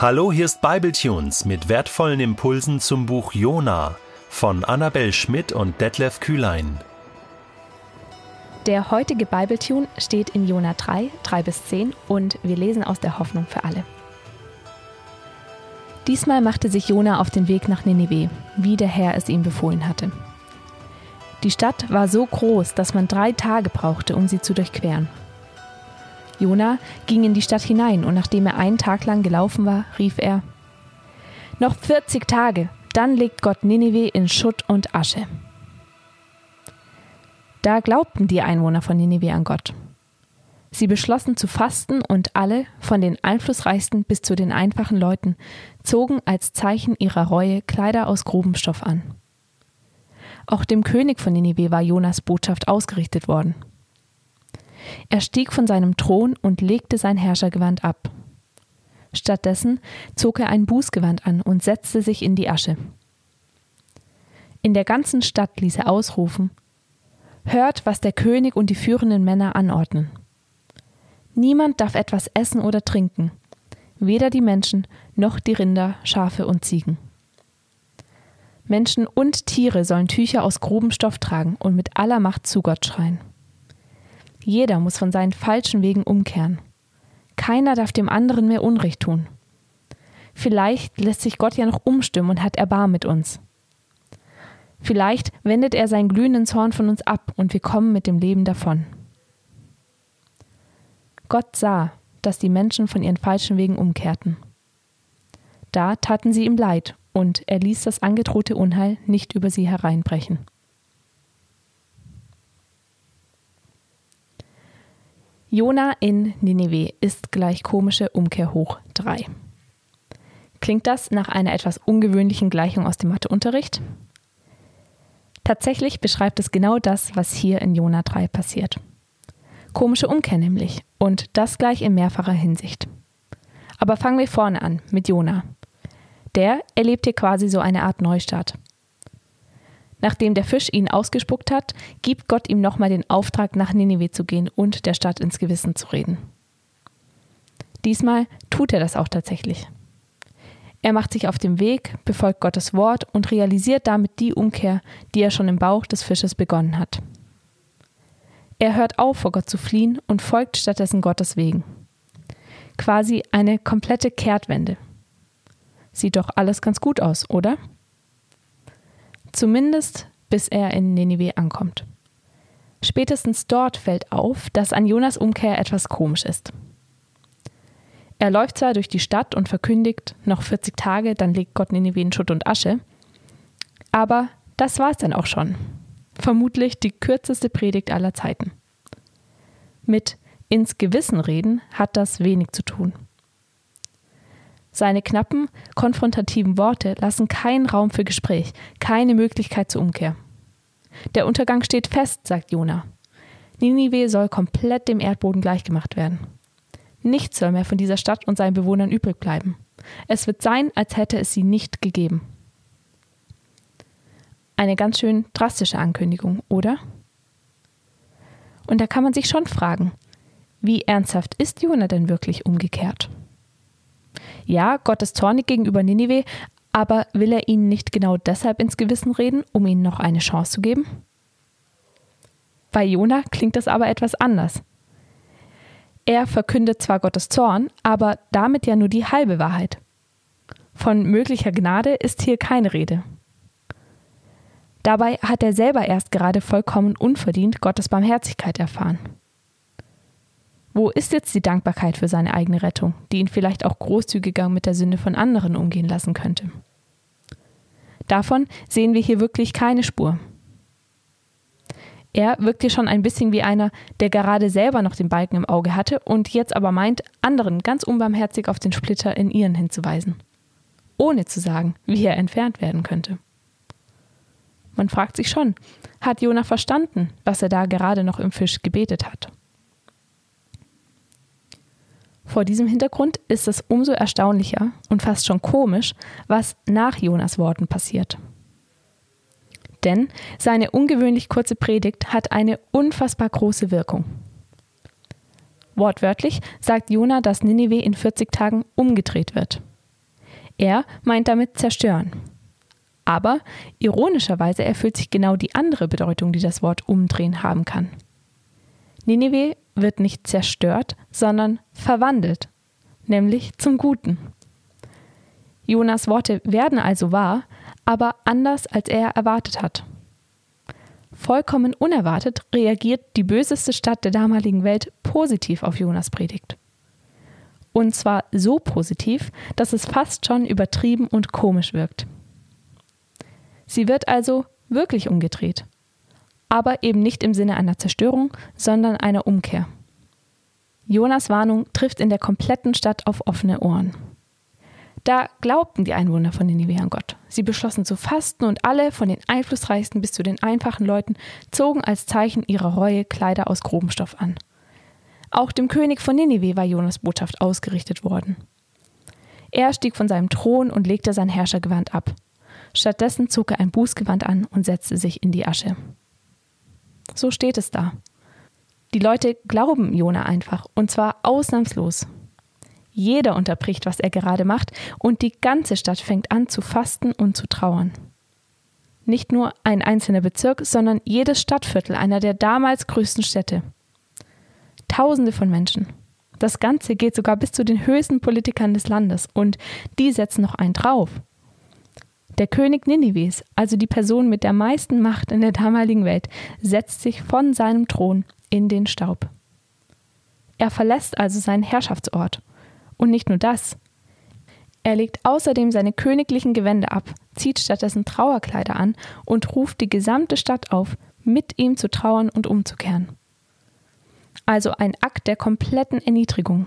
Hallo, hier ist Bibletunes mit wertvollen Impulsen zum Buch Jona von Annabel Schmidt und Detlef Kühlein. Der heutige Bibletune steht in Jona 3, 3 bis 10 und wir lesen aus der Hoffnung für alle. Diesmal machte sich Jona auf den Weg nach Ninive, wie der Herr es ihm befohlen hatte. Die Stadt war so groß, dass man drei Tage brauchte, um sie zu durchqueren. Jona ging in die Stadt hinein und nachdem er einen Tag lang gelaufen war, rief er: Noch 40 Tage, dann legt Gott Ninive in Schutt und Asche. Da glaubten die Einwohner von Ninive an Gott. Sie beschlossen zu fasten und alle, von den einflussreichsten bis zu den einfachen Leuten, zogen als Zeichen ihrer Reue Kleider aus grobem Stoff an. Auch dem König von Ninive war Jonas Botschaft ausgerichtet worden. Er stieg von seinem Thron und legte sein Herrschergewand ab. Stattdessen zog er ein Bußgewand an und setzte sich in die Asche. In der ganzen Stadt ließ er ausrufen Hört, was der König und die führenden Männer anordnen. Niemand darf etwas essen oder trinken, weder die Menschen noch die Rinder, Schafe und Ziegen. Menschen und Tiere sollen Tücher aus grobem Stoff tragen und mit aller Macht zu Gott schreien. Jeder muss von seinen falschen Wegen umkehren. Keiner darf dem anderen mehr Unrecht tun. Vielleicht lässt sich Gott ja noch umstimmen und hat Erbarm mit uns. Vielleicht wendet er seinen glühenden Zorn von uns ab und wir kommen mit dem Leben davon. Gott sah, dass die Menschen von ihren falschen Wegen umkehrten. Da taten sie ihm leid und er ließ das angedrohte Unheil nicht über sie hereinbrechen. Jona in Nineveh ist gleich komische Umkehr hoch 3. Klingt das nach einer etwas ungewöhnlichen Gleichung aus dem Matheunterricht? Tatsächlich beschreibt es genau das, was hier in Jona 3 passiert. Komische Umkehr nämlich und das gleich in mehrfacher Hinsicht. Aber fangen wir vorne an mit Jona. Der erlebt hier quasi so eine Art Neustart. Nachdem der Fisch ihn ausgespuckt hat, gibt Gott ihm nochmal den Auftrag, nach Ninive zu gehen und der Stadt ins Gewissen zu reden. Diesmal tut er das auch tatsächlich. Er macht sich auf den Weg, befolgt Gottes Wort und realisiert damit die Umkehr, die er schon im Bauch des Fisches begonnen hat. Er hört auf, vor Gott zu fliehen und folgt stattdessen Gottes Wegen. Quasi eine komplette Kehrtwende. Sieht doch alles ganz gut aus, oder? Zumindest bis er in Ninive ankommt. Spätestens dort fällt auf, dass an Jonas Umkehr etwas komisch ist. Er läuft zwar durch die Stadt und verkündigt, noch 40 Tage, dann legt Gott Ninive in Schutt und Asche, aber das war es dann auch schon. Vermutlich die kürzeste Predigt aller Zeiten. Mit ins Gewissen reden hat das wenig zu tun. Seine knappen, konfrontativen Worte lassen keinen Raum für Gespräch, keine Möglichkeit zur Umkehr. Der Untergang steht fest, sagt Jona. Ninive soll komplett dem Erdboden gleichgemacht werden. Nichts soll mehr von dieser Stadt und seinen Bewohnern übrig bleiben. Es wird sein, als hätte es sie nicht gegeben. Eine ganz schön drastische Ankündigung, oder? Und da kann man sich schon fragen, wie ernsthaft ist Jona denn wirklich umgekehrt? Ja, Gott ist zornig gegenüber Ninive, aber will er ihnen nicht genau deshalb ins Gewissen reden, um ihnen noch eine Chance zu geben? Bei Jona klingt das aber etwas anders. Er verkündet zwar Gottes Zorn, aber damit ja nur die halbe Wahrheit. Von möglicher Gnade ist hier keine Rede. Dabei hat er selber erst gerade vollkommen unverdient Gottes Barmherzigkeit erfahren. Wo ist jetzt die Dankbarkeit für seine eigene Rettung, die ihn vielleicht auch großzügiger mit der Sünde von anderen umgehen lassen könnte? Davon sehen wir hier wirklich keine Spur. Er wirkt hier schon ein bisschen wie einer, der gerade selber noch den Balken im Auge hatte und jetzt aber meint, anderen ganz unbarmherzig auf den Splitter in ihren hinzuweisen. Ohne zu sagen, wie er entfernt werden könnte. Man fragt sich schon, hat Jonah verstanden, was er da gerade noch im Fisch gebetet hat? Vor diesem Hintergrund ist es umso erstaunlicher und fast schon komisch, was nach Jonas Worten passiert. Denn seine ungewöhnlich kurze Predigt hat eine unfassbar große Wirkung. Wortwörtlich sagt Jona, dass Ninive in 40 Tagen umgedreht wird. Er meint damit zerstören. Aber ironischerweise erfüllt sich genau die andere Bedeutung, die das Wort umdrehen haben kann. Nineveh wird nicht zerstört, sondern verwandelt, nämlich zum Guten. Jonas Worte werden also wahr, aber anders als er erwartet hat. Vollkommen unerwartet reagiert die böseste Stadt der damaligen Welt positiv auf Jonas Predigt. Und zwar so positiv, dass es fast schon übertrieben und komisch wirkt. Sie wird also wirklich umgedreht. Aber eben nicht im Sinne einer Zerstörung, sondern einer Umkehr. Jonas Warnung trifft in der kompletten Stadt auf offene Ohren. Da glaubten die Einwohner von Nineveh an Gott. Sie beschlossen zu fasten und alle, von den einflussreichsten bis zu den einfachen Leuten, zogen als Zeichen ihrer Reue Kleider aus grobem Stoff an. Auch dem König von Nineveh war Jonas Botschaft ausgerichtet worden. Er stieg von seinem Thron und legte sein Herrschergewand ab. Stattdessen zog er ein Bußgewand an und setzte sich in die Asche. So steht es da. Die Leute glauben Jona einfach, und zwar ausnahmslos. Jeder unterbricht, was er gerade macht, und die ganze Stadt fängt an zu fasten und zu trauern. Nicht nur ein einzelner Bezirk, sondern jedes Stadtviertel einer der damals größten Städte. Tausende von Menschen. Das Ganze geht sogar bis zu den höchsten Politikern des Landes und die setzen noch einen drauf. Der König Ninives, also die Person mit der meisten Macht in der damaligen Welt, setzt sich von seinem Thron in den Staub. Er verlässt also seinen Herrschaftsort und nicht nur das. Er legt außerdem seine königlichen Gewände ab, zieht stattdessen Trauerkleider an und ruft die gesamte Stadt auf, mit ihm zu trauern und umzukehren. Also ein Akt der kompletten Erniedrigung.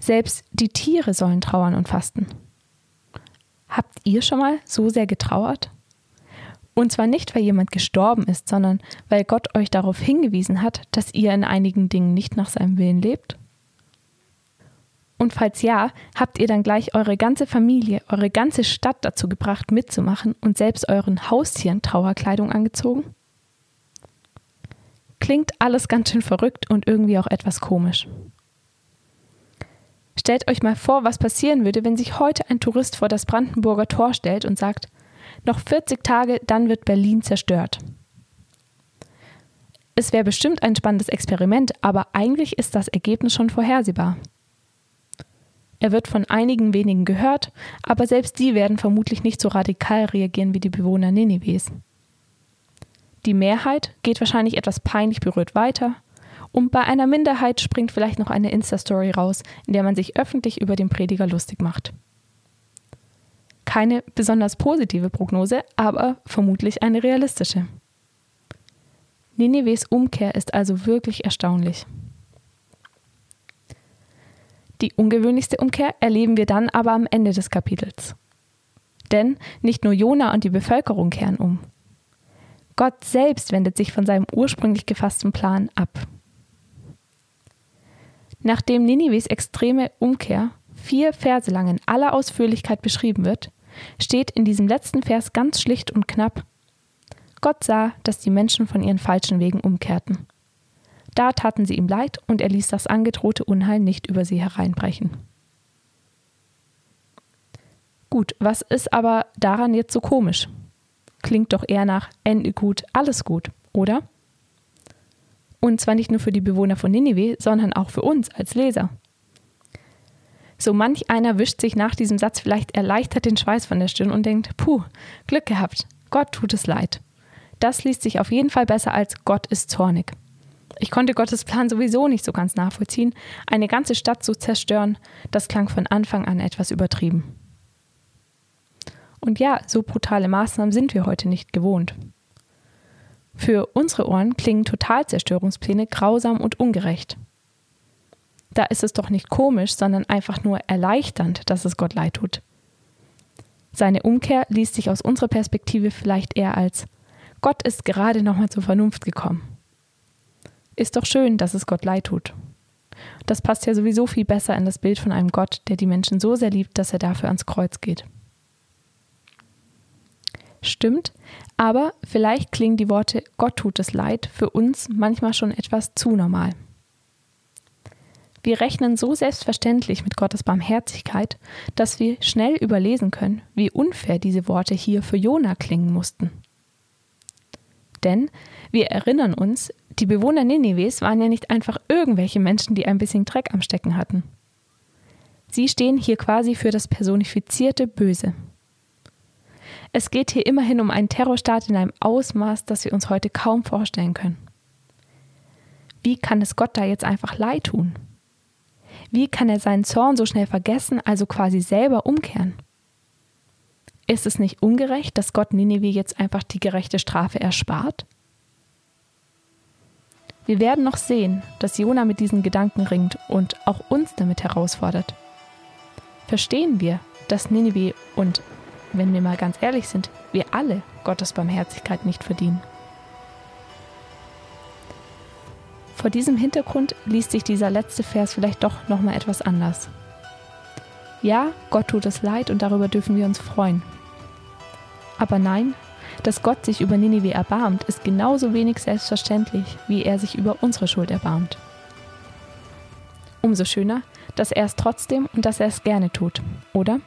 Selbst die Tiere sollen trauern und fasten. Habt ihr schon mal so sehr getrauert? Und zwar nicht, weil jemand gestorben ist, sondern weil Gott euch darauf hingewiesen hat, dass ihr in einigen Dingen nicht nach seinem Willen lebt? Und falls ja, habt ihr dann gleich eure ganze Familie, eure ganze Stadt dazu gebracht, mitzumachen und selbst euren Haustieren Trauerkleidung angezogen? Klingt alles ganz schön verrückt und irgendwie auch etwas komisch. Stellt euch mal vor, was passieren würde, wenn sich heute ein Tourist vor das Brandenburger Tor stellt und sagt, noch 40 Tage, dann wird Berlin zerstört. Es wäre bestimmt ein spannendes Experiment, aber eigentlich ist das Ergebnis schon vorhersehbar. Er wird von einigen wenigen gehört, aber selbst die werden vermutlich nicht so radikal reagieren wie die Bewohner Ninives. Die Mehrheit geht wahrscheinlich etwas peinlich berührt weiter und bei einer Minderheit springt vielleicht noch eine Insta-Story raus, in der man sich öffentlich über den Prediger lustig macht. Keine besonders positive Prognose, aber vermutlich eine realistische. Ninives Umkehr ist also wirklich erstaunlich. Die ungewöhnlichste Umkehr erleben wir dann aber am Ende des Kapitels. Denn nicht nur Jona und die Bevölkerung kehren um. Gott selbst wendet sich von seinem ursprünglich gefassten Plan ab. Nachdem Ninives extreme Umkehr vier Verse lang in aller Ausführlichkeit beschrieben wird, steht in diesem letzten Vers ganz schlicht und knapp Gott sah, dass die Menschen von ihren falschen Wegen umkehrten. Da taten sie ihm leid und er ließ das angedrohte Unheil nicht über sie hereinbrechen. Gut, was ist aber daran jetzt so komisch? Klingt doch eher nach Ende gut, alles gut, oder? Und zwar nicht nur für die Bewohner von Ninive, sondern auch für uns als Leser. So manch einer wischt sich nach diesem Satz vielleicht erleichtert den Schweiß von der Stirn und denkt, puh, Glück gehabt, Gott tut es leid. Das liest sich auf jeden Fall besser als Gott ist zornig. Ich konnte Gottes Plan sowieso nicht so ganz nachvollziehen. Eine ganze Stadt zu zerstören, das klang von Anfang an etwas übertrieben. Und ja, so brutale Maßnahmen sind wir heute nicht gewohnt. Für unsere Ohren klingen Totalzerstörungspläne grausam und ungerecht. Da ist es doch nicht komisch, sondern einfach nur erleichternd, dass es Gott leid tut. Seine Umkehr liest sich aus unserer Perspektive vielleicht eher als Gott ist gerade nochmal zur Vernunft gekommen. Ist doch schön, dass es Gott leid tut. Das passt ja sowieso viel besser in das Bild von einem Gott, der die Menschen so sehr liebt, dass er dafür ans Kreuz geht. Stimmt, aber vielleicht klingen die Worte Gott tut es leid für uns manchmal schon etwas zu normal. Wir rechnen so selbstverständlich mit Gottes Barmherzigkeit, dass wir schnell überlesen können, wie unfair diese Worte hier für Jona klingen mussten. Denn wir erinnern uns, die Bewohner Ninives waren ja nicht einfach irgendwelche Menschen, die ein bisschen Dreck am Stecken hatten. Sie stehen hier quasi für das personifizierte Böse. Es geht hier immerhin um einen Terrorstaat in einem Ausmaß, das wir uns heute kaum vorstellen können. Wie kann es Gott da jetzt einfach leid tun? Wie kann er seinen Zorn so schnell vergessen, also quasi selber umkehren? Ist es nicht ungerecht, dass Gott Ninive jetzt einfach die gerechte Strafe erspart? Wir werden noch sehen, dass Jona mit diesen Gedanken ringt und auch uns damit herausfordert. Verstehen wir, dass Ninive und, wenn wir mal ganz ehrlich sind, wir alle Gottes Barmherzigkeit nicht verdienen? Vor diesem Hintergrund liest sich dieser letzte Vers vielleicht doch nochmal etwas anders. Ja, Gott tut es leid und darüber dürfen wir uns freuen. Aber nein, dass Gott sich über Ninive erbarmt, ist genauso wenig selbstverständlich, wie er sich über unsere Schuld erbarmt. Umso schöner, dass er es trotzdem und dass er es gerne tut, oder?